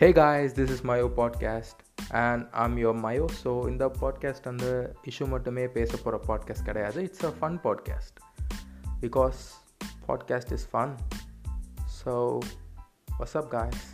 hey guys this is Mayo podcast and I'm your Mayo so இந்த podcast அந்த issue மட்டுமே பேச போகிற பாட்காஸ்ட் கிடையாது it's a fun podcast because podcast is fun so what's up guys